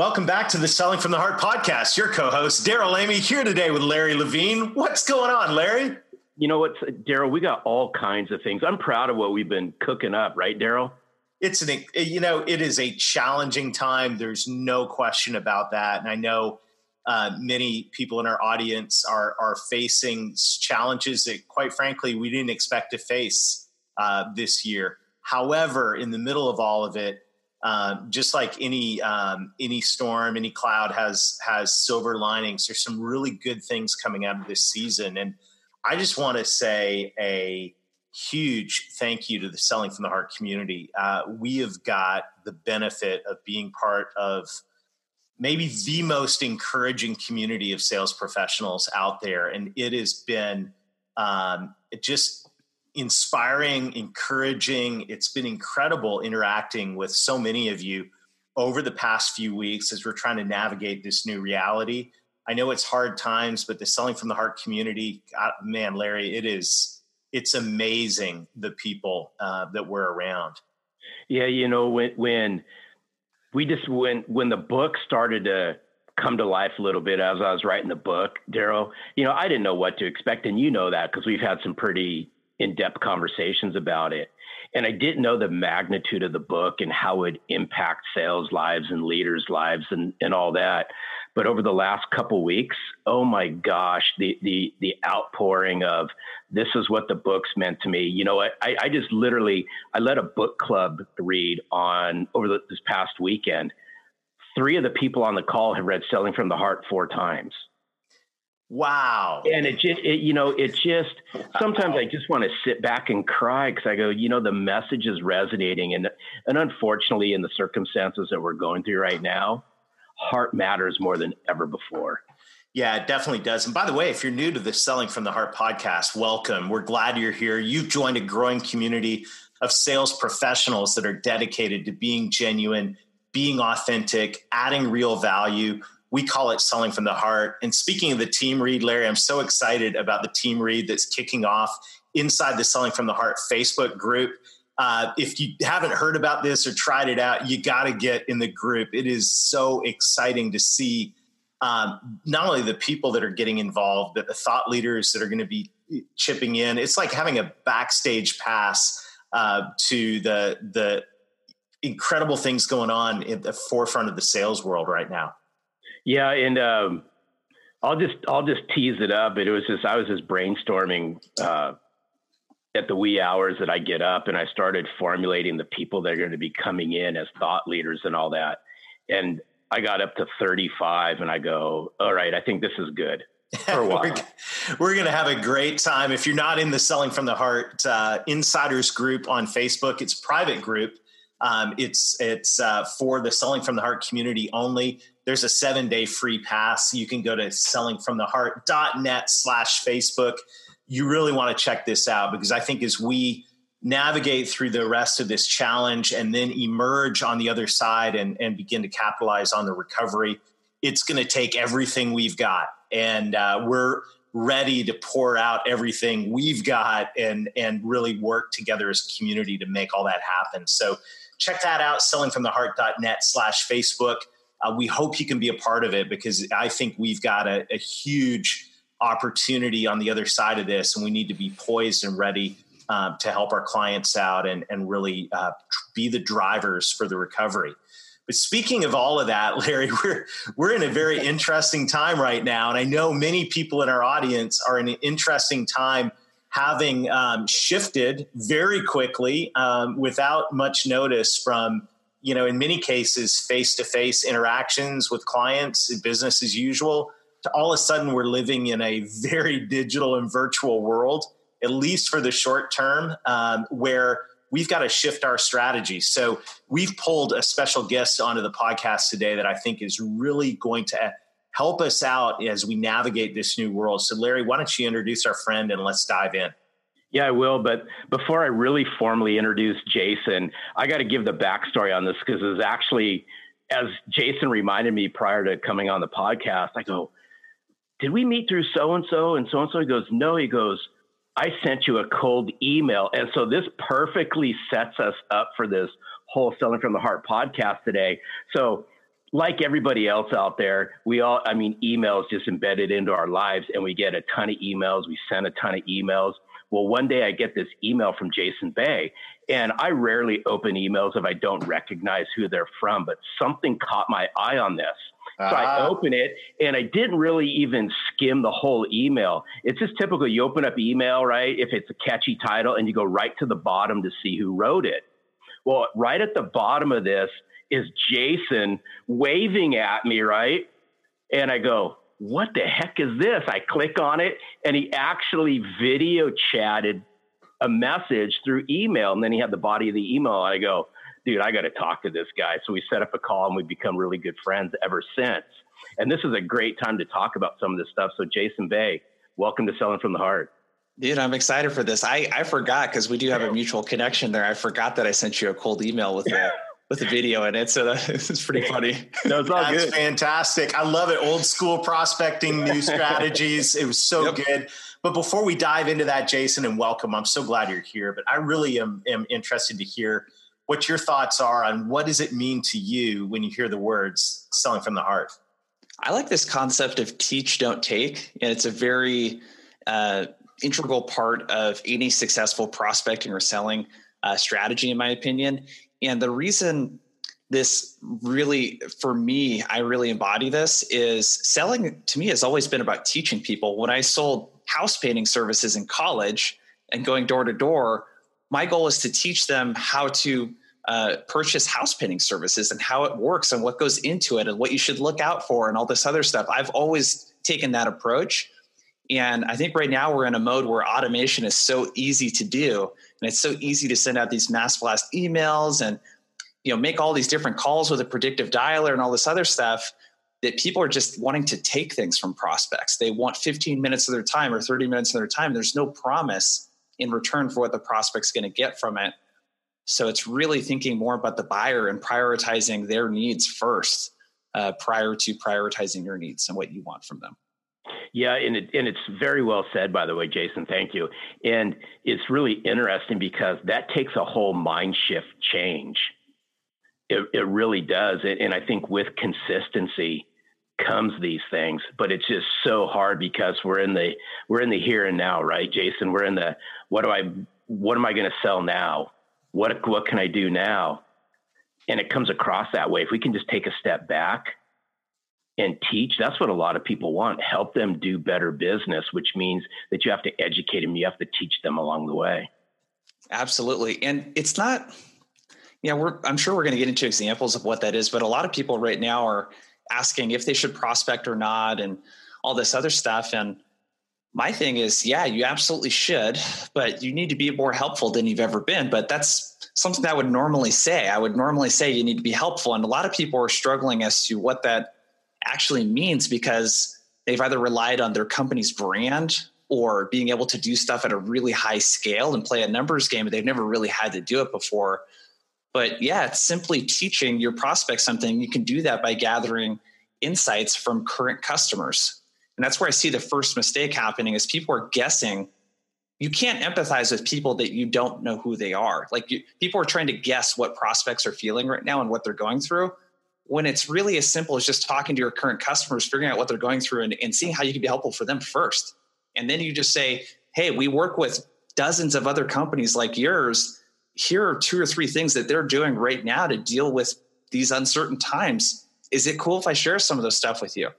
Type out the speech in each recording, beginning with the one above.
Welcome back to the Selling from the Heart podcast. Your co-host Darrell Amy here today with Larry Levine. What's going on, Larry? You know what, Darrell? We got all kinds of things. I'm proud of what we've been cooking up, right, Daryl? It's an you know it is a challenging time. There's no question about that, and I know uh, many people in our audience are are facing challenges that, quite frankly, we didn't expect to face uh, this year. However, in the middle of all of it, um, just like any um, any storm, any cloud has has silver linings. There's some really good things coming out of this season, and I just want to say a huge thank you to the Selling from the Heart community. Uh, we have got the benefit of being part of maybe the most encouraging community of sales professionals out there, and it has been um, it just inspiring, encouraging. It's been incredible interacting with so many of you over the past few weeks as we're trying to navigate this new reality. I know it's hard times, but the selling from the heart community, God, man, Larry, it is it's amazing the people uh, that we're around. Yeah, you know when when we just when when the book started to come to life a little bit as I was writing the book, Darrell, you know I didn't know what to expect, and you know that because we've had some pretty in-depth conversations about it. And i didn't know the magnitude of the book and how it impacts sales lives and leaders lives and, and all that. But over the last couple weeks oh my gosh the the the outpouring of this is what the book's meant to me. You know I, I just literally i led a book club read on over the, this past weekend. Three of the people on the call have read selling from the heart four times Wow. And it just, it, you know, it just, sometimes I just want to sit back and cry because I go, you know, the message is resonating. And, and unfortunately, in the circumstances that we're going through right now, heart matters more than ever before. Yeah, it definitely does. And by the way, if you're new to the Selling from the Heart podcast, welcome. We're glad you're here. You've joined a growing community of sales professionals that are dedicated to being genuine, being authentic, adding real value we call it selling from the heart. And speaking of the team read, Larry, I'm so excited about the team read that's kicking off inside the Selling from the Heart Facebook group. Uh, if you haven't heard about this or tried it out, you got to get in the group. It is so exciting to see um, not only the people that are getting involved, but the thought leaders that are going to be chipping in. It's like having a backstage pass uh, to the the incredible things going on at the forefront of the sales world right now. Yeah, and um, I'll just I'll just tease it up. But it was just I was just brainstorming uh, at the wee hours that I get up, and I started formulating the people that are going to be coming in as thought leaders and all that. And I got up to 35, and I go, all right, I think this is good. For a while. we're, we're going to have a great time. If you're not in the Selling from the Heart uh, Insiders group on Facebook, it's private group. Um, it's it's uh, for the Selling from the Heart community only. There's a seven day free pass. You can go to sellingfromtheheart.net slash Facebook. You really want to check this out because I think as we navigate through the rest of this challenge and then emerge on the other side and, and begin to capitalize on the recovery, it's going to take everything we've got. And uh, we're ready to pour out everything we've got and, and really work together as a community to make all that happen. So check that out, sellingfromtheheart.net slash Facebook. Uh, we hope you can be a part of it because I think we've got a, a, huge opportunity on the other side of this, and we need to be poised and ready uh, to help our clients out and, and really uh, be the drivers for the recovery. But speaking of all of that, Larry, we're we're in a very interesting time right now, and I know many people in our audience are in an interesting time having um, shifted very quickly um, without much notice from you know in many cases face-to-face interactions with clients business as usual to all of a sudden we're living in a very digital and virtual world at least for the short term um, where we've got to shift our strategy. So we've pulled a special guest onto the podcast today that I think is really going to help us out as we navigate this new world. So, Larry, why don't you introduce our friend and let's dive in? Yeah, I will. But before I really formally introduce Jason, I got to give the backstory on this because it's actually, as Jason reminded me prior to coming on the podcast, I go, Did we meet through so and so? And so and so? He goes, No. He goes, I sent you a cold email. And so this perfectly sets us up for this whole Selling from the Heart podcast today. So, like everybody else out there, we all, I mean, emails just embedded into our lives and we get a ton of emails. We send a ton of emails. Well, one day I get this email from Jason Bay, and I rarely open emails if I don't recognize who they're from, but something caught my eye on this. So I ah. open it and I didn't really even skim the whole email. It's just typical. You open up email, right? If it's a catchy title and you go right to the bottom to see who wrote it. Well, right at the bottom of this is Jason waving at me, right? And I go, what the heck is this? I click on it and he actually video chatted a message through email. And then he had the body of the email. I go, dude, I got to talk to this guy. So we set up a call and we've become really good friends ever since. And this is a great time to talk about some of this stuff. So, Jason Bay, welcome to Selling from the Heart. Dude, I'm excited for this. I, I forgot because we do have a mutual connection there. I forgot that I sent you a cold email with a with a video in it. So that, it's pretty funny. No, That's good. fantastic. I love it. Old school prospecting, new strategies. It was so yep. good. But before we dive into that, Jason, and welcome, I'm so glad you're here. But I really am, am interested to hear what your thoughts are on what does it mean to you when you hear the words selling from the heart i like this concept of teach don't take and it's a very uh, integral part of any successful prospecting or selling uh, strategy in my opinion and the reason this really for me i really embody this is selling to me has always been about teaching people when i sold house painting services in college and going door to door my goal is to teach them how to uh, purchase house painting services and how it works and what goes into it and what you should look out for and all this other stuff. I've always taken that approach. And I think right now we're in a mode where automation is so easy to do. And it's so easy to send out these mass blast emails and you know make all these different calls with a predictive dialer and all this other stuff that people are just wanting to take things from prospects. They want 15 minutes of their time or 30 minutes of their time. There's no promise in return for what the prospect's going to get from it. So it's really thinking more about the buyer and prioritizing their needs first uh, prior to prioritizing your needs and what you want from them. Yeah, and it, and it's very well said, by the way, Jason. Thank you. And it's really interesting because that takes a whole mind shift change. It, it really does, and I think with consistency comes these things. But it's just so hard because we're in the we're in the here and now, right, Jason? We're in the what do I what am I going to sell now? what what can I do now? And it comes across that way. If we can just take a step back and teach, that's what a lot of people want. Help them do better business, which means that you have to educate them, you have to teach them along the way. Absolutely. And it's not, yeah, we're I'm sure we're going to get into examples of what that is, but a lot of people right now are asking if they should prospect or not and all this other stuff. And my thing is, yeah, you absolutely should, but you need to be more helpful than you've ever been. But that's something that I would normally say. I would normally say you need to be helpful. And a lot of people are struggling as to what that actually means because they've either relied on their company's brand or being able to do stuff at a really high scale and play a numbers game, but they've never really had to do it before. But yeah, it's simply teaching your prospects something. You can do that by gathering insights from current customers and that's where I see the first mistake happening is people are guessing. You can't empathize with people that you don't know who they are. Like you, people are trying to guess what prospects are feeling right now and what they're going through. When it's really as simple as just talking to your current customers, figuring out what they're going through and, and seeing how you can be helpful for them first. And then you just say, hey, we work with dozens of other companies like yours. Here are two or three things that they're doing right now to deal with these uncertain times. Is it cool if I share some of those stuff with you?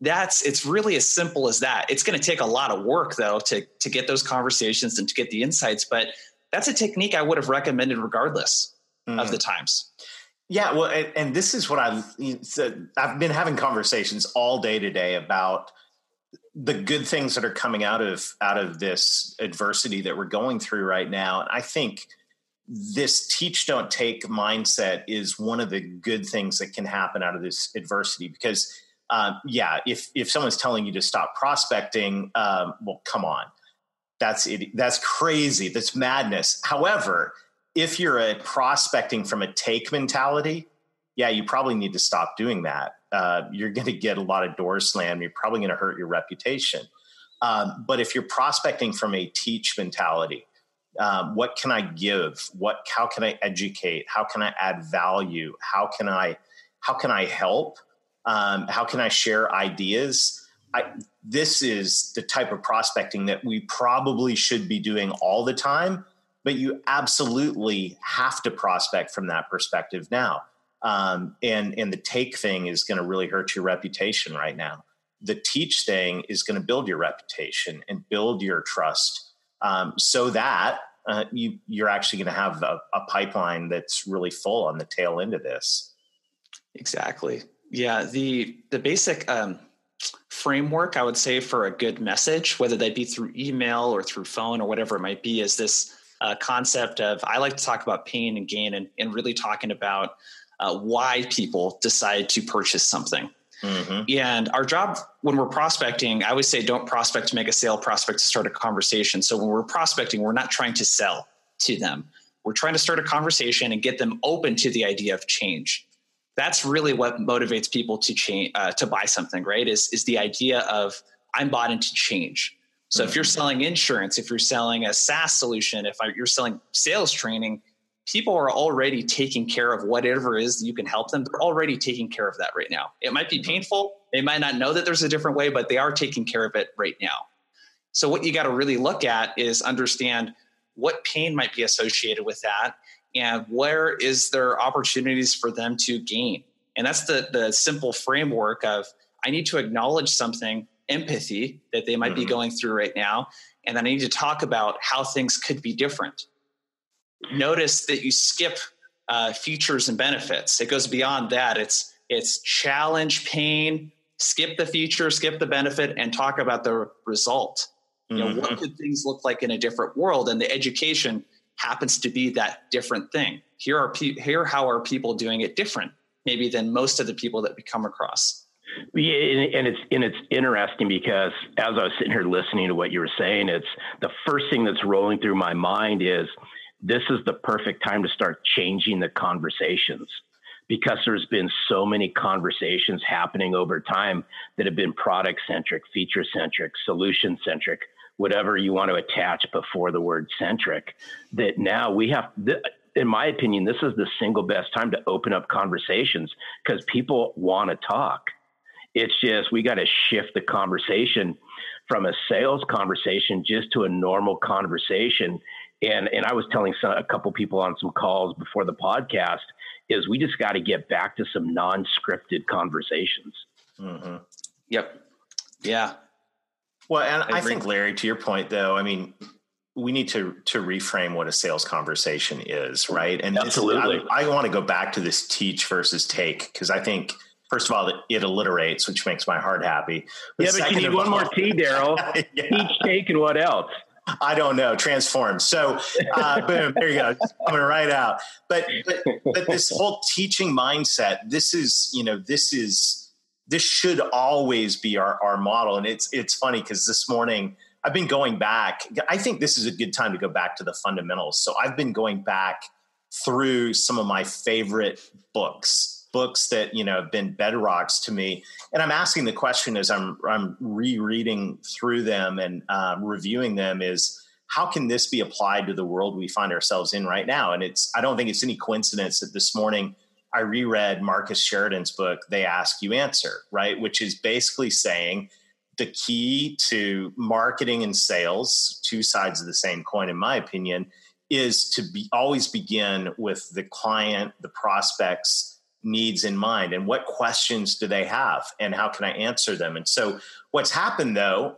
that's it's really as simple as that it's going to take a lot of work though to to get those conversations and to get the insights but that's a technique i would have recommended regardless mm-hmm. of the times yeah well and, and this is what I've I've been having conversations all day today about the good things that are coming out of out of this adversity that we're going through right now. And i think this teach don't take mindset is one of the good things that can happen out of this adversity because um, yeah if if someone's telling you to stop prospecting um, well come on. That's it that's crazy. That's madness. However if you're a prospecting from a take mentality yeah you probably need to stop doing that uh, you're going to get a lot of doors slammed you're probably going to hurt your reputation um, but if you're prospecting from a teach mentality um, what can I give? What how can I educate? How can I add value? How can I how can I help? Um, how can I share ideas? I, this is the type of prospecting that we probably should be doing all the time, but you absolutely have to prospect from that perspective now. Um, and and the take thing is going to really hurt your reputation right now. The teach thing is going to build your reputation and build your trust um, so that uh, you, you're actually going to have a, a, pipeline that's really full on the tail end of this. Exactly. Yeah. The the basic um, framework I would say for a good message, whether that be through email or through phone or whatever it might be, is this uh, concept of I like to talk about pain and gain and, and really talking about uh, why people decide to purchase something. Mm-hmm. And our job when we're prospecting, I always say don't prospect to make a sale, prospect to start a conversation. So when we're prospecting, we're not trying to sell to them. We're trying to start a conversation and get them open to the idea of change. That's really what motivates people to change uh, to buy something, right? Is is the idea of I'm bought into change. So mm-hmm. if you're selling insurance, if you're selling a SaaS solution, if you're selling sales training, people are already taking care of whatever it is that you can help them. They're already taking care of that right now. It might be painful. They might not know that there's a different way, but they are taking care of it right now. So, what you got to really look at is understand what pain might be associated with that and where is there opportunities for them to gain. And that's the, the simple framework of I need to acknowledge something, empathy that they might mm-hmm. be going through right now. And then I need to talk about how things could be different notice that you skip uh, features and benefits. It goes beyond that. It's it's challenge pain, skip the feature, skip the benefit, and talk about the result. You know, mm-hmm. what could things look like in a different world? And the education happens to be that different thing. Here are pe- here how are people doing it different, maybe than most of the people that we come across. And it's and it's interesting because as I was sitting here listening to what you were saying, it's the first thing that's rolling through my mind is this is the perfect time to start changing the conversations because there's been so many conversations happening over time that have been product centric, feature centric, solution centric, whatever you want to attach before the word centric. That now we have, in my opinion, this is the single best time to open up conversations because people want to talk. It's just we got to shift the conversation from a sales conversation just to a normal conversation and and I was telling some, a couple people on some calls before the podcast is we just got to get back to some non-scripted conversations. Mm-hmm. Yep. Yeah. Well, and I, I think Larry, to your point, though, I mean, we need to to reframe what a sales conversation is, right? And absolutely, I, I want to go back to this teach versus take because I think first of all, it, it, alliterates, which makes my heart happy. But yeah, but you need one all, more T, Darrell. yeah. Teach, take, and what else? I don't know, transform. So, uh, boom, there you go, coming right out. But, but, but this whole teaching mindset, this is, you know, this is, this should always be our, our model. And it's, it's funny because this morning I've been going back. I think this is a good time to go back to the fundamentals. So I've been going back through some of my favorite books books that you know have been bedrocks to me. And i'm asking the question as i'm i'm rereading through them and um, reviewing them is how can this be applied to the world we find ourselves in right now? And it's i don't think it's any coincidence that this morning i reread marcus sheridan's book they ask you answer right? Which is basically saying the key to marketing and sales two sides of the same coin in my opinion is to be always begin with the client the prospects needs in mind and what questions do they have and how can I answer them? And so what's happened though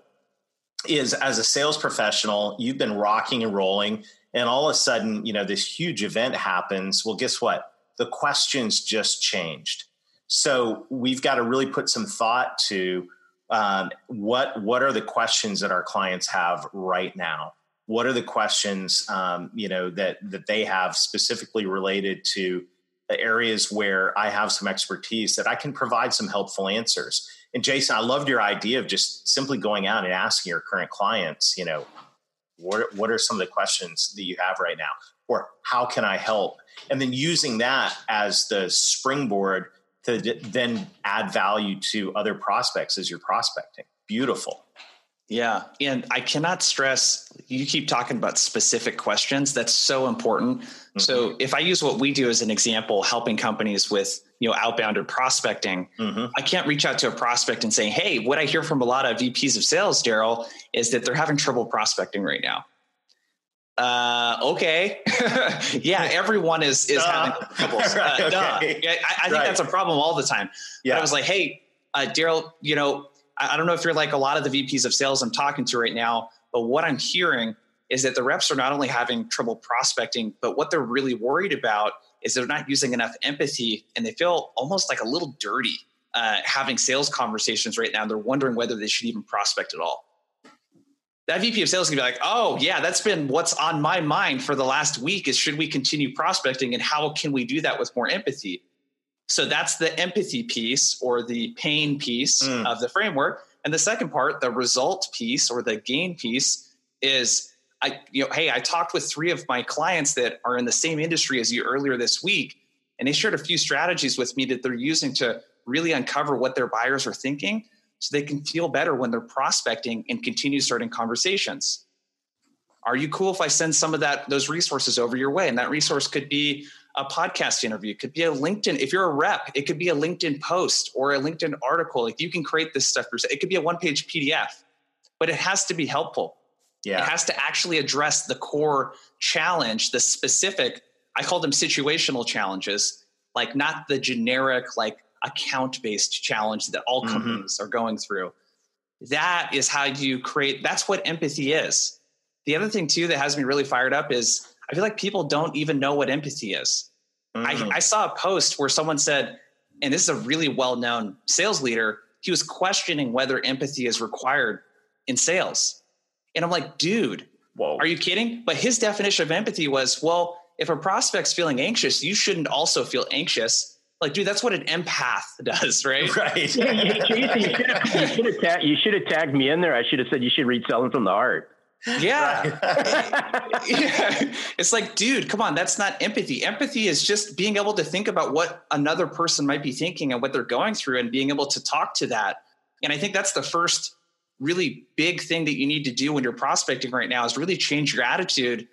is as a sales professional, you've been rocking and rolling and all of a sudden, you know, this huge event happens. Well, guess what? The questions just changed. So we've got to really put some thought to um, what what are the questions that our clients have right now what are the questions um, you know that that they have specifically related to areas where I have some expertise that I can provide some helpful answers. And Jason, I loved your idea of just simply going out and asking your current clients, you know, what what are some of the questions that you have right now, or how can I help? And then using that as the springboard to then add value to other prospects as you're prospecting. Beautiful. Yeah. And I cannot stress, you keep talking about specific questions. That's so important. Mm-hmm. So if I use what we do as an example, helping companies with, you know, outbound or prospecting, mm-hmm. I can't reach out to a prospect and say, Hey, what I hear from a lot of VPs of sales, Darrell, is that they're having trouble prospecting right now. Uh, okay. yeah, everyone is is having trouble. Uh, okay. I, I, think right. that's a problem all the time. Yeah. But I was like, hey, uh, Darrell, you know, I don't know if you're like a lot of the VPs of sales I'm talking to right now, but what I'm hearing is that the reps are not only having trouble prospecting, but what they're really worried about is they're not using enough empathy and they feel almost like a little dirty uh, having sales conversations right now. They're wondering whether they should even prospect at all. That VP of sales can be like, oh, yeah, that's been what's on my mind for the last week is should we continue prospecting and how can we do that with more empathy? So that's the empathy piece or the pain piece mm. of the framework. And the second part, the result piece or the gain piece is I, you know, hey, I talked with three of my clients that are in the same industry as you earlier this week, and they shared a few strategies with me that they're using to really uncover what their buyers are thinking so they can feel better when they're prospecting and continue starting conversations. Are you cool if I send some of that those resources over your way? And that resource could be a podcast interview, it could be a LinkedIn. If you're a rep, it could be a LinkedIn post or a LinkedIn article. Like you can create this stuff. It could be a one page PDF, but it has to be helpful. Yeah. It has to actually address the core challenge, the specific, I call them situational challenges, like not the generic, like account based challenge that all mm-hmm. companies are going through. That is how you create, that's what empathy is. The other thing, too, that has me really fired up is I feel like people don't even know what empathy is. Mm. I, I saw a post where someone said, and this is a really well known sales leader, he was questioning whether empathy is required in sales. And I'm like, dude, Whoa. are you kidding? But his definition of empathy was, well, if a prospect's feeling anxious, you shouldn't also feel anxious. Like, dude, that's what an empath does, right? Right. yeah, you, you, should have ta- tagged me in there. I should have said you should read Selling from the Heart. Yeah. yeah. It's like, dude, come on, that's not empathy. Empathy is just being able to think about what another person might be thinking and what they're going through and being able to talk to that. And I think that's the first really big thing that you need to do when you're prospecting right now is really change your attitude.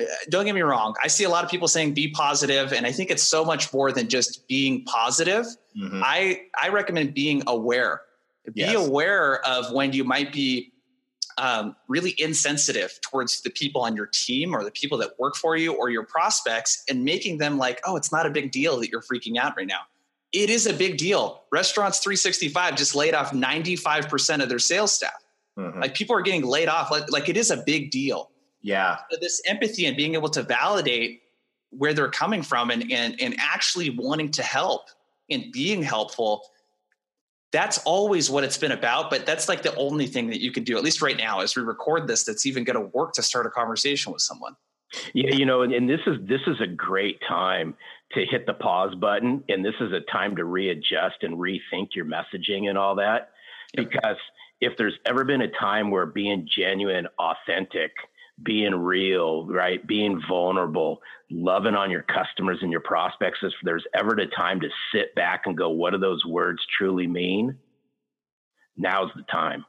Uh, don't get me wrong. I see a lot of people saying be positive, and I think it's so much more than just being positive. Mm-hmm. I I recommend being aware. Be yes. aware of when you might be um, really insensitive towards the people on your team or the people that work for you or your prospects and making them like, oh, it's not a big deal that you're freaking out right now. It is a big deal. Restaurants 365 just laid off 95% of their sales staff. Mm-hmm. Like people are getting laid off. Like, like it is a big deal. Yeah. So this empathy and being able to validate where they're coming from and, and, and actually wanting to help and being helpful that's always what it's been about but that's like the only thing that you can do at least right now as we record this that's even going to work to start a conversation with someone yeah you know and, and, this is this is a great time to hit the pause button and this is a time to readjust and rethink your messaging and all that because if there's ever been a time where being genuine authentic being real, right? Being vulnerable, loving on your customers and your prospects. If there's ever a time to sit back and go, what do those words truly mean? Now's the time.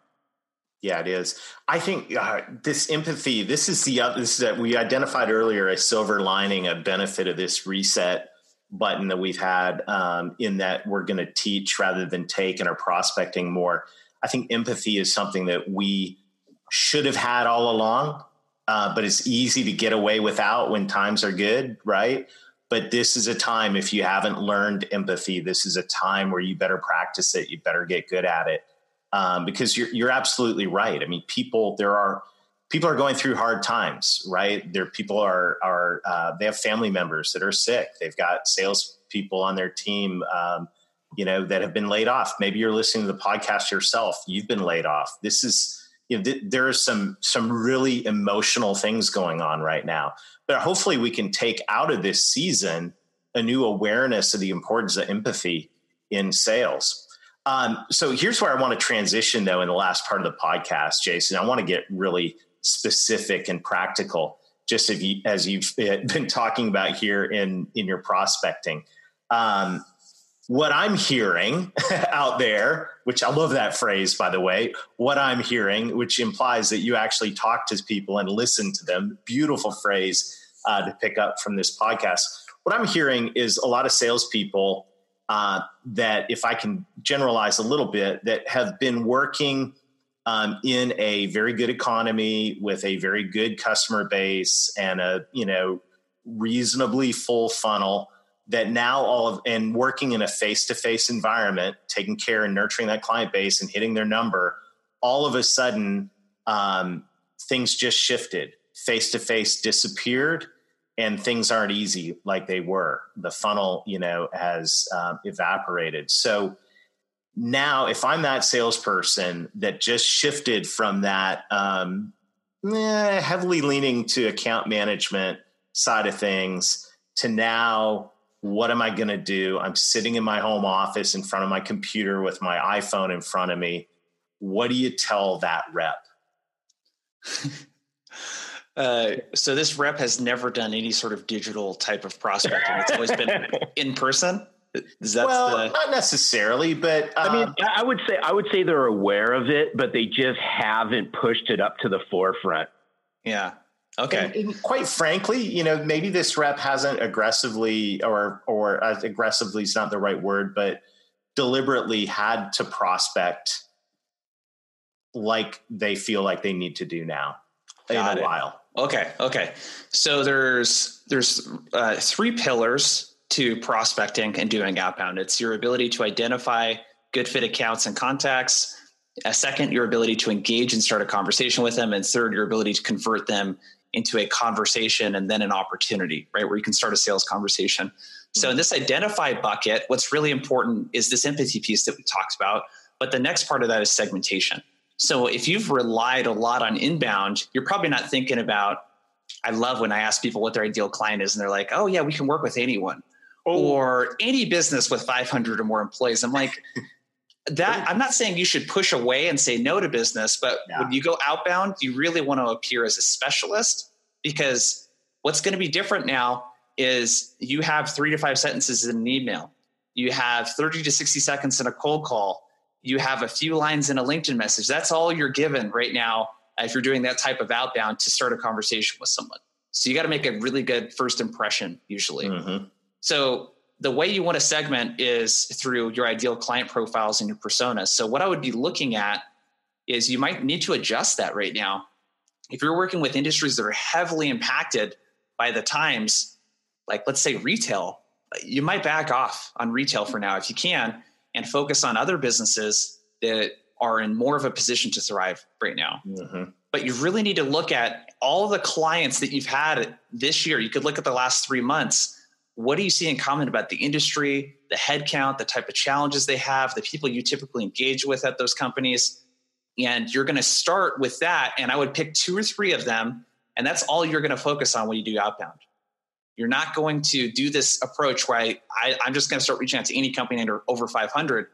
Yeah, it is. I think uh, this empathy. This is the other. This is that we identified earlier a silver lining, a benefit of this reset button that we've had. Um, in that we're going to teach rather than take, and are prospecting more. I think empathy is something that we should have had all along uh, but it's easy to get away without when times are good, right? But this is a time, if you haven't learned empathy, this is a time where you better practice it. You better get good at it um, because you're, you're absolutely right. I mean, people, there are, people are going through hard times, right? There, people are are uh, they have family members that are sick. They've got sales people on their team, um, you know, that have been laid off. Maybe you're listening to the podcast yourself. You've been laid off. This is you know, th- there are some some really emotional things going on right now. But hopefully, we can take out of this season a new awareness of the importance of empathy in sales. Um, so here's where I want to transition, though, in the last part of the podcast, Jason. I want to get really specific and practical, just as, you, as you've been talking about here in in your prospecting. Um, what I'm hearing out there, which I love that phrase, by the way, what I'm hearing, which implies that you actually talk to people and listen to them. Beautiful phrase uh, to pick up from this podcast. What I'm hearing is a lot of salespeople uh, that, if I can generalize a little bit, that have been working um, in a very good economy with a very good customer base and a you know reasonably full funnel that now all of and working in a face-to-face environment taking care and nurturing that client base and hitting their number all of a sudden um, things just shifted. Face-to-face disappeared and things aren't easy like they were. The funnel you know has um, evaporated. So now if i'm that salesperson that just shifted from that um, eh, heavily leaning to account management side of things to now what am I going to do? I'm sitting in my home office in front of my computer with my iPhone in front of me. What do you tell that rep? Uh, so this rep has never done any sort of digital type of prospecting. It's always been in person. Is that well, the... not necessarily, but um, I mean, I would say I would say they're aware of it, but they just haven't pushed it up to the forefront. Yeah, Okay. And, and quite frankly, you know, maybe this rep hasn't aggressively or or uh, aggressively is not the right word, but deliberately had to prospect like they feel like they need to do now Got in a it. while. Okay. Okay. So there's there's uh, three pillars to prospecting and doing outbound. It's your ability to identify good fit accounts and contacts. A second, your ability to engage and start a conversation with them, and third, your ability to convert them into a conversation and then an opportunity, right? Where you can start a sales conversation. So in this identify bucket, what's really important is this empathy piece that we talked about. But the next part of that is segmentation. So if you've relied a lot on inbound, you're probably not thinking about, I love when I ask people what their ideal client is, and they're like, oh, yeah, we can work with anyone oh. or any business with 500 or more employees. I'm like, that I'm not saying you should push away and say no to business, but yeah. when you go outbound, you really want to appear as a specialist because what's going to be different now is you have three to five sentences in an email, you have 30 to 60 seconds in a cold call, you have a few lines in a LinkedIn message. That's all you're given right now if you're doing that type of outbound to start a conversation with someone. So you got to make a really good first impression usually. Mm-hmm. So the way you want to segment is through your ideal client profiles and your personas. So what I would be looking at is you might need to adjust that right now. If you're working with industries that are heavily impacted by the times, like let's say retail, you might back off on retail for now if you can and focus on other businesses that are in more of a position to thrive right now. Mm-hmm. But you really need to look at all the clients that you've had this year. You could look at the last three months what do you see in common about the industry, the headcount, the type of challenges they have, the people you typically engage with at those companies? And you're going to start with that. And I would pick two or three of them. And that's all you're going to focus on when you do outbound. You're not going to do this approach where I, I, am just going to start reaching out to any company under over 500.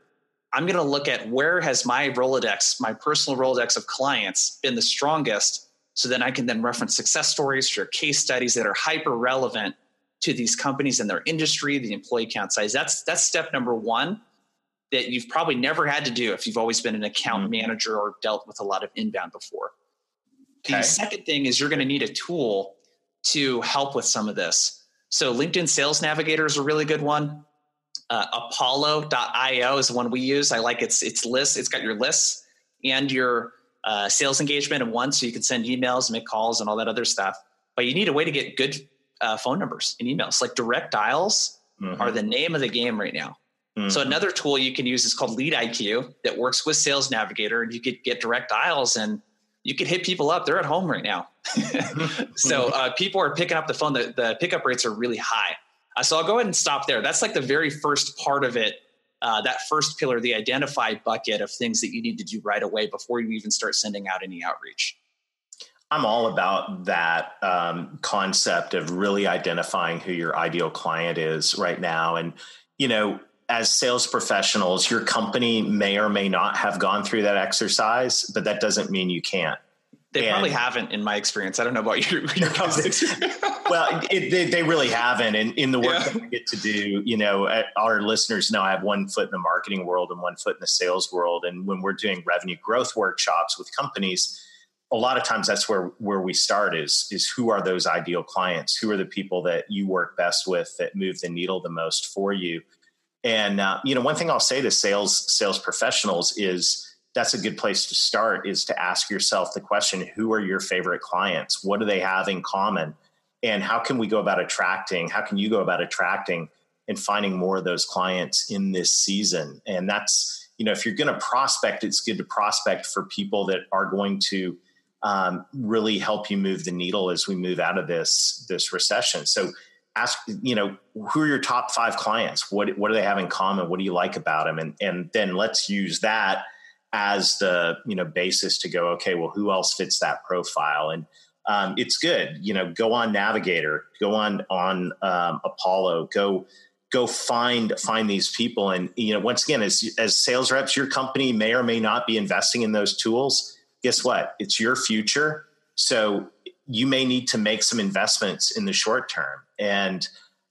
I'm going to look at where has my Rolodex, my personal Rolodex of clients been the strongest. So then I can then reference success stories, share case studies that are hyper relevant to these companies and their industry, the employee count size. That's that's step number one that you've probably never had to do if you've always been an account mm-hmm. manager or dealt with a lot of inbound before. Okay. The second thing is you're going to need a tool to help with some of this. So LinkedIn Sales Navigator is a really good one. Uh, Apollo.io is the one we use. I like its its list. It's got your lists and your uh, sales engagement in one, so you can send emails, make calls, and all that other stuff. But you need a way to get good uh, phone numbers and emails. Like direct dials mm-hmm. are the name of the game right now. Mm-hmm. So another tool you can use is called Lead IQ that works with Sales Navigator, and you could get direct dials and you could hit people up. They're at home right now, so uh, people are picking up the phone. The, the pickup rates are really high. Uh, so I'll go ahead and stop there. That's like the very first part of it uh, that first pillar, the identify bucket of things that you need to do right away before you even start sending out any outreach? I'm all about that um, concept of really identifying who your ideal client is right now. And, you know, as sales professionals, your company may or may not have gone through that exercise, but that doesn't mean you can't. They and, probably haven't, in my experience. I don't know about your, your well, it, they, they, really haven't. And in the work yeah. that we get to do, you know, our listeners know I have one foot in the marketing world and one foot in the sales world. And when we're doing revenue growth workshops with companies, a lot of times that's where where we start is is who are those ideal clients? Who are the people that you work best with that move the needle the most for you? And uh, you know one thing i'll say to sales sales professionals is that's a good place to start is to ask yourself the question who are your favorite clients? What do they have in common? And how can we go about attracting how can you go about attracting and finding more of those clients in this season? And that's you know if you're going to prospect it's good to prospect for people that are going to um, really help you move the needle as we move out of this this recession. So ask you know who are your top five clients? What what do they have in common? What do you like about them? And and then let's use that as the you know basis to go okay well who else fits that profile? And um, it's good you know go on navigator go on on um, apollo go go find find these people. And you know once again as as sales reps your company may or may not be investing in those tools guess what? It's your future. So you may need to make some investments in the short term. And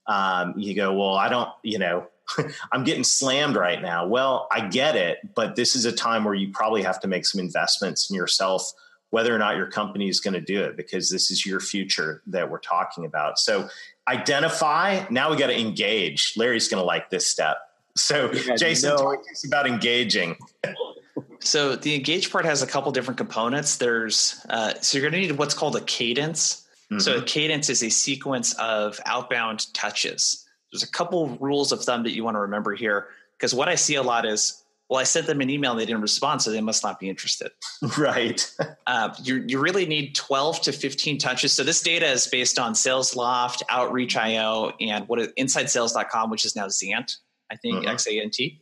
um, you go well i don't you know i'm getting slammed right now. Well i get it but this is a time where you probably have to make some investments in yourself whether or not your company is going to do it because this is your future that we're talking about. So identify. Now we got to engage. Larry's going to like this step. So yeah, jason no. talk to us about engaging so the engage part has a couple different components there's uh, so you're going to need what's called a cadence Mm-hmm. So a cadence is a sequence of outbound touches. There's a couple rules of thumb that you want to remember here because what I see a lot is, well, I sent them an email and they didn't respond, so they must not be interested. Right. uh, you you really need 12 to 15 touches. So this data is based on SalesLoft, Outreach.io, and what is, InsideSales.com, which is now Xant, I think mm-hmm. X A N T.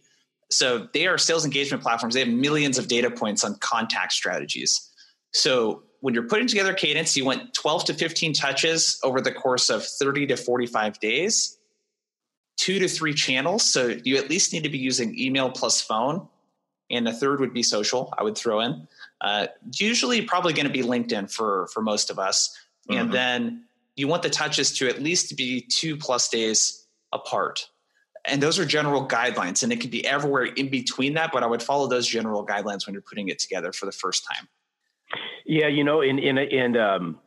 So they are sales engagement platforms. They have millions of data points on contact strategies. So when you're putting together cadence, you want 12 to 15 touches over the course of 30 to 45 days, two to three channels. So you at least need to be using email plus phone. And a third would be social, I would throw in. Uh, usually, probably going to be LinkedIn for, for most of us. Mm-hmm. And then you want the touches to at least be two plus days apart. And those are general guidelines, and it could be everywhere in between that, but I would follow those general guidelines when you're putting it together for the first time. Yeah, you know, in in and um,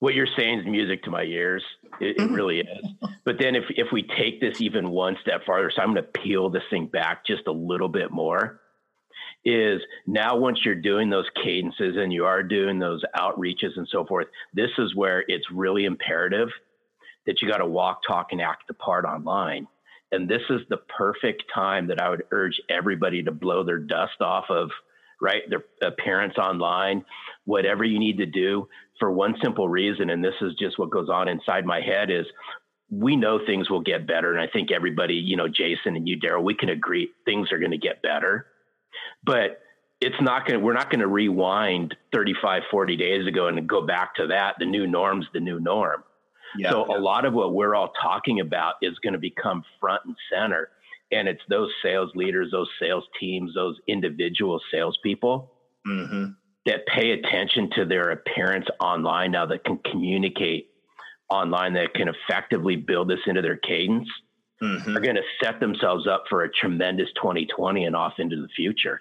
what you're saying is music to my ears. It, it mm-hmm. really is. But then if if we take this even one step farther, so I'm going to peel this thing back just a little bit more. Is now once you're doing those cadences and you are doing those outreaches and so forth, this is where it's really imperative that you got to walk, talk, and act the part online. And this is the perfect time that I would urge everybody to blow their dust off of right? Their appearance online, whatever you need to do for one simple reason. And this is just what goes on inside my head is we know things will get better. And I think everybody, you know, Jason and you, Darrell, we can agree things are going to get better. But it's not going to, we're not going to rewind 35, 40 days ago and go back to that. The new norm's the new norm. Yeah, so yeah. a lot of what we're all talking about is going to become front and center and it's those sales leaders, those sales teams, those individual salespeople mm-hmm. that pay attention to their appearance online now that can communicate online, that can effectively build this into their cadence, mm-hmm. are going to set themselves up for a tremendous 2020 and off into the future.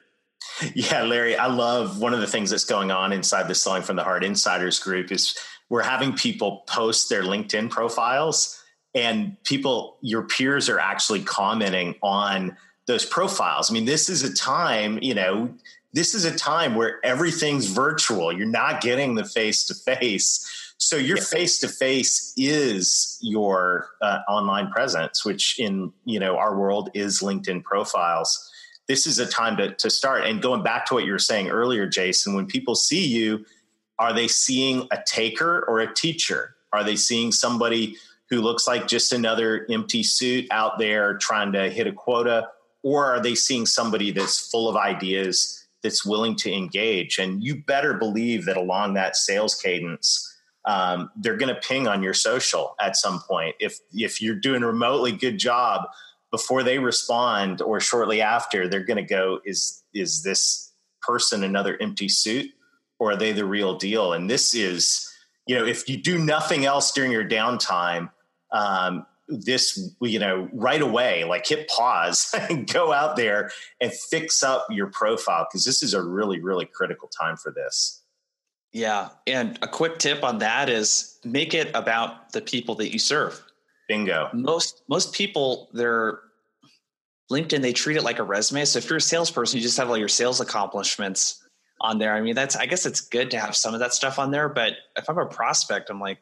Yeah, Larry, I love one of the things that's going on inside the Selling from the Heart Insiders group is we're having people post their LinkedIn profiles and people your peers are actually commenting on those profiles. I mean this is a time you know this is a time where everything's virtual. You're not getting the face to face so your face to face is your uh, online presence which in you know our world is linkedin profiles. This is a time to, to start. And going back to what you were saying earlier jason when people see you are they seeing a taker or a teacher are they seeing somebody who looks like just another empty suit out there trying to hit a quota? or are they seeing somebody that's full of ideas that's willing to engage? And you better believe that along that sales cadence, um, they're going to ping on your social at some point. If if you're doing a remotely good job, before they respond or shortly after, they're going to go, "Is is this person another empty suit, or are they the real deal?" And this is, you know, if you do nothing else during your downtime, um, this you know right away like hit pause and go out there and fix up your profile because this is a really really critical time for this. Yeah and a quick tip on that is make it about the people that you serve. Bingo. Most most people their linkedin they treat it like a resume. So if you're a salesperson you just have all your sales accomplishments on there i mean that's i guess it's good to have some of that stuff on there but if i'm a prospect i'm like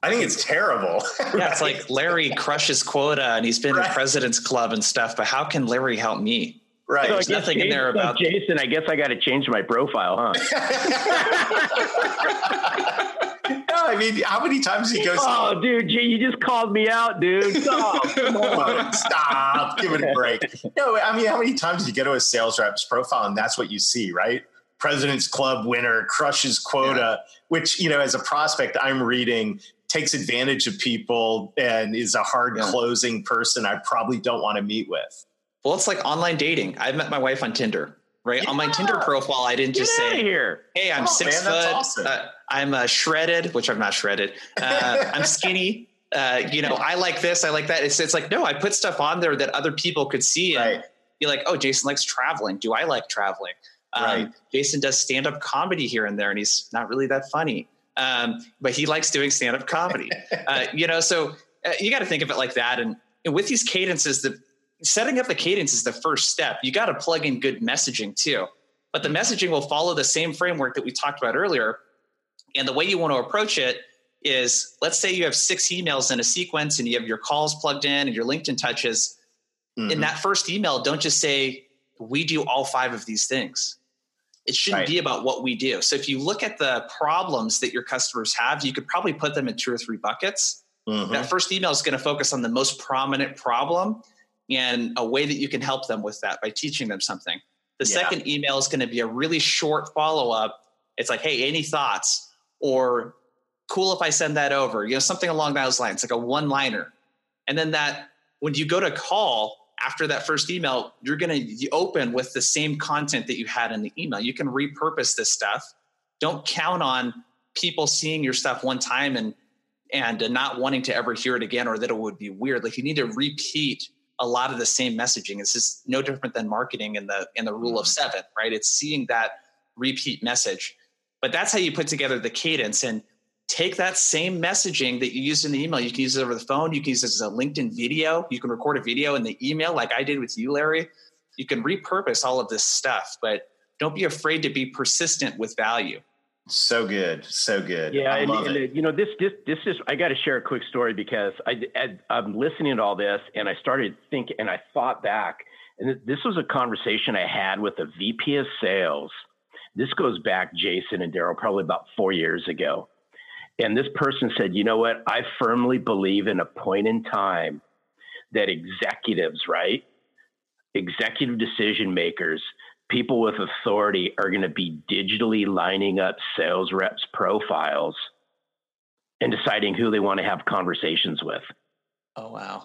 I think it's terrible. yeah, it's like Larry crushes quota and he's been right. in President's Club and stuff, but how can Larry help me? Right. So There's nothing Jason, in there about Jason. I guess I got to change my profile, huh? no, I mean, how many times he goes? Oh, dude, you just called me out, dude. Stop. Stop. Give it a break. No, I mean, how many times do you go to a sales rep's profile and that's what you see, right? President's Club winner crushes quota, yeah. which, you know, as a prospect, I'm reading takes advantage of people and is a hard yeah. closing person I probably don't want to meet with. Well, it's like online dating. I met my wife on Tinder, right? Yeah. On my Tinder profile, I didn't Get just say, here. "Hey, I'm oh, six man, foot. Awesome. Uh, I'm uh, shredded," which I'm not shredded. Uh, I'm skinny. Uh, you know, I like this. I like that. It's it's like no, I put stuff on there that other people could see and right. be like, "Oh, Jason likes traveling. Do I like traveling?" Um, right. Jason does stand up comedy here and there, and he's not really that funny um, but he likes doing stand up comedy. uh, you know, so uh, you got to think of it like that. And, and with these cadences, the setting up the cadence is the first step. You got to plug in good messaging too. But the messaging will follow the same framework that we talked about earlier. And the way you want to approach it is let's say you have six emails in a sequence and you have your calls plugged in and your LinkedIn touches. Mm-hmm. In that first email, don't just say, we do all five of these things. It shouldn't right. be about what we do. So if you look at the problems that your customers have, you could probably put them in two or three buckets. Mm-hmm. That first email is going to focus on the most prominent problem and a way that you can help them with that by teaching them something. The yeah. second email is going to be a really short follow up. It's like, hey, any thoughts? Or cool if I send that over, you know, something along those lines, like a one liner. And then that when you go to call, after that first email, you're going to open with the same content that you had in the email. You can repurpose this stuff. Don't count on people seeing your stuff one time and and not wanting to ever hear it again or that it would be weird. Like you need to repeat a lot of the same messaging. This is no different than marketing in the in the rule of mm-hmm. 7, right? It's seeing that repeat message. But that's how you put together the cadence and take that same messaging that you used in the email. You can use it over the phone. You can use it as a LinkedIn video. You can record a video in the email, like I did with you, Larry. You can repurpose all of this stuff, but don't be afraid to be persistent with value. So good, so good. Yeah, and, and, you know this this this is. I got to share a quick story because I, I I'm listening to all this and I started thinking and I thought back and this was a conversation I had with a VP of sales. This goes back, Jason and Darrell, probably about four years ago. And this person said, you know what? I firmly believe in a point in time that executives, right? Executive decision makers, people with authority are going to be digitally lining up sales reps' profiles and deciding who they want to have conversations with. Oh, wow.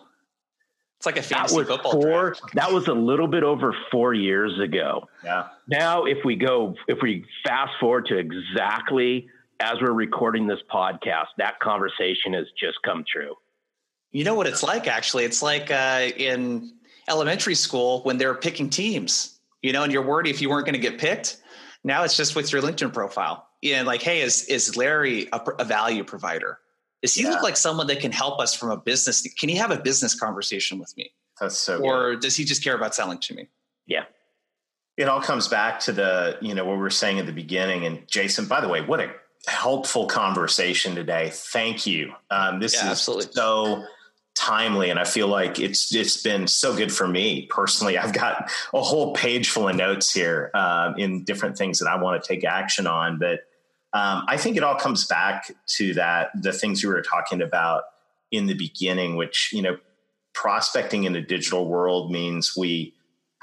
It's like a fantasy that was football four, draft. That was a little bit over four years ago. Yeah. Now, if we go, if we fast forward to exactly as we're recording this podcast, that conversation has just come true. You know what it's like, actually? It's like uh, in elementary school when they're picking teams, you know, and you're worried if you weren't going to get picked. Now it's just with your LinkedIn profile. And like, hey, is, is Larry a, a value provider? Does he yeah. look like someone that can help us from a business? Can he have a business conversation with me? That's so Or good. does he just care about selling to me? Yeah. It all comes back to the, you know, what we were saying at the beginning. And Jason, by the way, what a helpful conversation today. Thank you. Um, this yeah, is absolutely. so timely, and I feel like it's it's been so good for me personally. I've got a whole page full of notes here um, in different things that I want to take action on, but um, I think it all comes back to that the things you were talking about in the beginning, which you know, prospecting in a digital world means we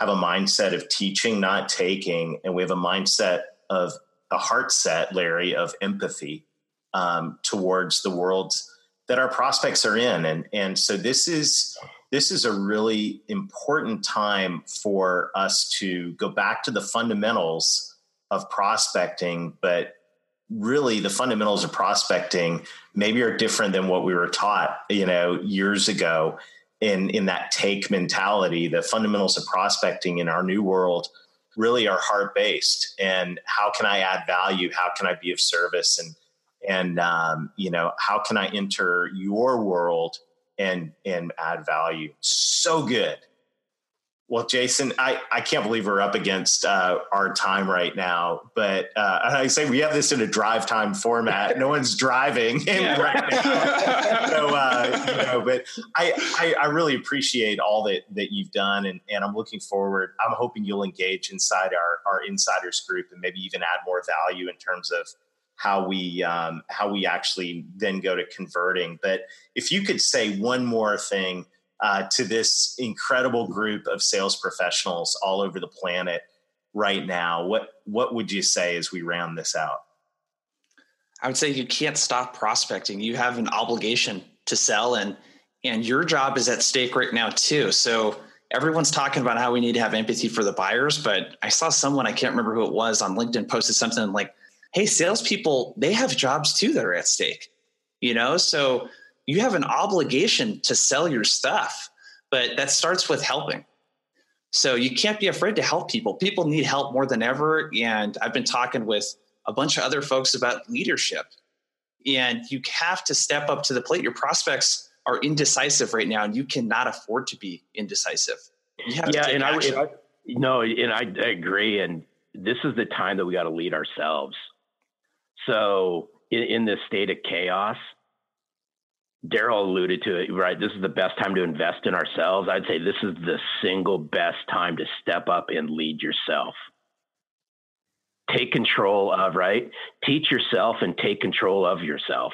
have a mindset of teaching, not taking, and we have a mindset of a heart set, Larry, of empathy um, towards the worlds that our prospects are in, and and so this is this is a really important time for us to go back to the fundamentals of prospecting, but really the fundamentals of prospecting maybe are different than what we were taught, you know, years ago in in that take mentality. The fundamentals of prospecting in our new world really are heart based and how can I add value? How can I be of service? And and um, you know, how can I enter your world and and add value? So good. Well, Jason, I, I can't believe we're up against uh, our time right now. But uh, I say we have this in a drive time format. No one's driving yeah. right now. so, uh, you know, but I, I, I, really appreciate all that, that you've done. And, and I'm looking forward. I'm hoping you'll engage inside our, our insiders group and maybe even add more value in terms of how we um, how we actually then go to converting. But if you could say one more thing – uh, to this incredible group of sales professionals all over the planet right now. What what would you say as we round this out? I would say you can't stop prospecting. You have an obligation to sell and and your job is at stake right now too. So everyone's talking about how we need to have empathy for the buyers, but I saw someone I can't remember who it was on LinkedIn posted something like, "Hey, salespeople, they have jobs too that are at stake." You know, so you have an obligation to sell your stuff, but that starts with helping. So you can't be afraid to help people. People need help more than ever. And I've been talking with a bunch of other folks about leadership. And you have to step up to the plate. Your prospects are indecisive right now, and you cannot afford to be indecisive. yeah, and I, and I, no, and I agree. And this is the time that we got to lead ourselves. So in, in this state of chaos, Darrell alluded to it, right? This is the best time to invest in ourselves. I'd say this is the single best time to step up and lead yourself. Take control of, right? Teach yourself and take control of yourself.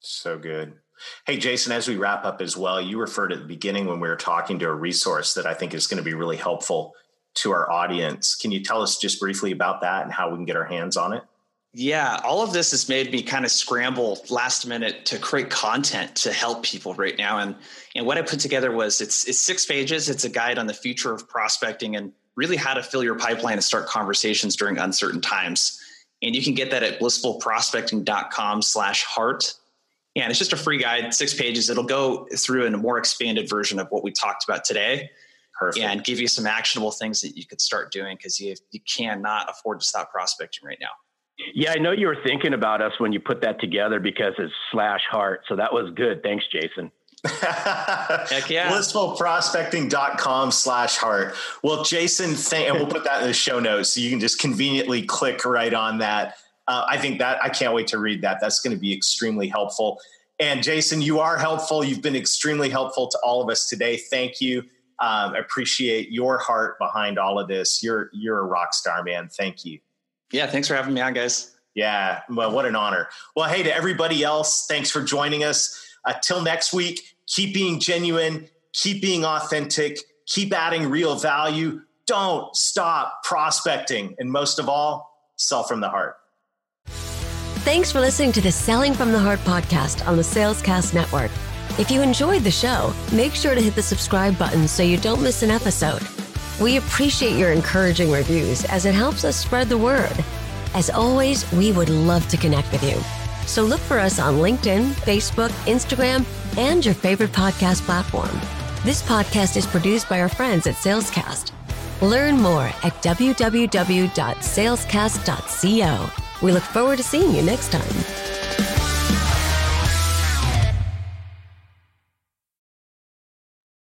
So good. Hey, Jason, as we wrap up as well, you referred at the beginning when we were talking to a resource that I think is going to be really helpful to our audience. Can you tell us just briefly about that and how we can get our hands on it? Yeah, all of this has made me kind of scramble last minute to create content to help people right now. And and what I put together was it's it's six pages. It's a guide on the future of prospecting and really how to fill your pipeline and start conversations during uncertain times. And you can get that at blissfulprospecting.com slash heart. And it's just a free guide, six pages. It'll go through in a more expanded version of what we talked about today. Perfect. And give you some actionable things that you could start doing because you, you cannot afford to stop prospecting right now. Yeah, I know you were thinking about us when you put that together because it's slash heart. So that was good. Thanks, Jason. Heck yeah. Blissfulprospecting.com slash heart. Well, Jason, thank, and we'll put that in the show notes so you can just conveniently click right on that. Uh, I think that I can't wait to read that. That's going to be extremely helpful. And Jason, you are helpful. You've been extremely helpful to all of us today. Thank you. Um, appreciate your heart behind all of this. You're you're a rock star, man. Thank you. Yeah, thanks for having me on, guys. Yeah, well, what an honor. Well, hey, to everybody else, thanks for joining us. Uh, till next week, keep being genuine, keep being authentic, keep adding real value. Don't stop prospecting. And most of all, sell from the heart. Thanks for listening to the Selling from the Heart podcast on the Salescast Network. If you enjoyed the show, make sure to hit the subscribe button so you don't miss an episode. We appreciate your encouraging reviews as it helps us spread the word. As always, we would love to connect with you. So look for us on LinkedIn, Facebook, Instagram, and your favorite podcast platform. This podcast is produced by our friends at Salescast. Learn more at www.salescast.co. We look forward to seeing you next time.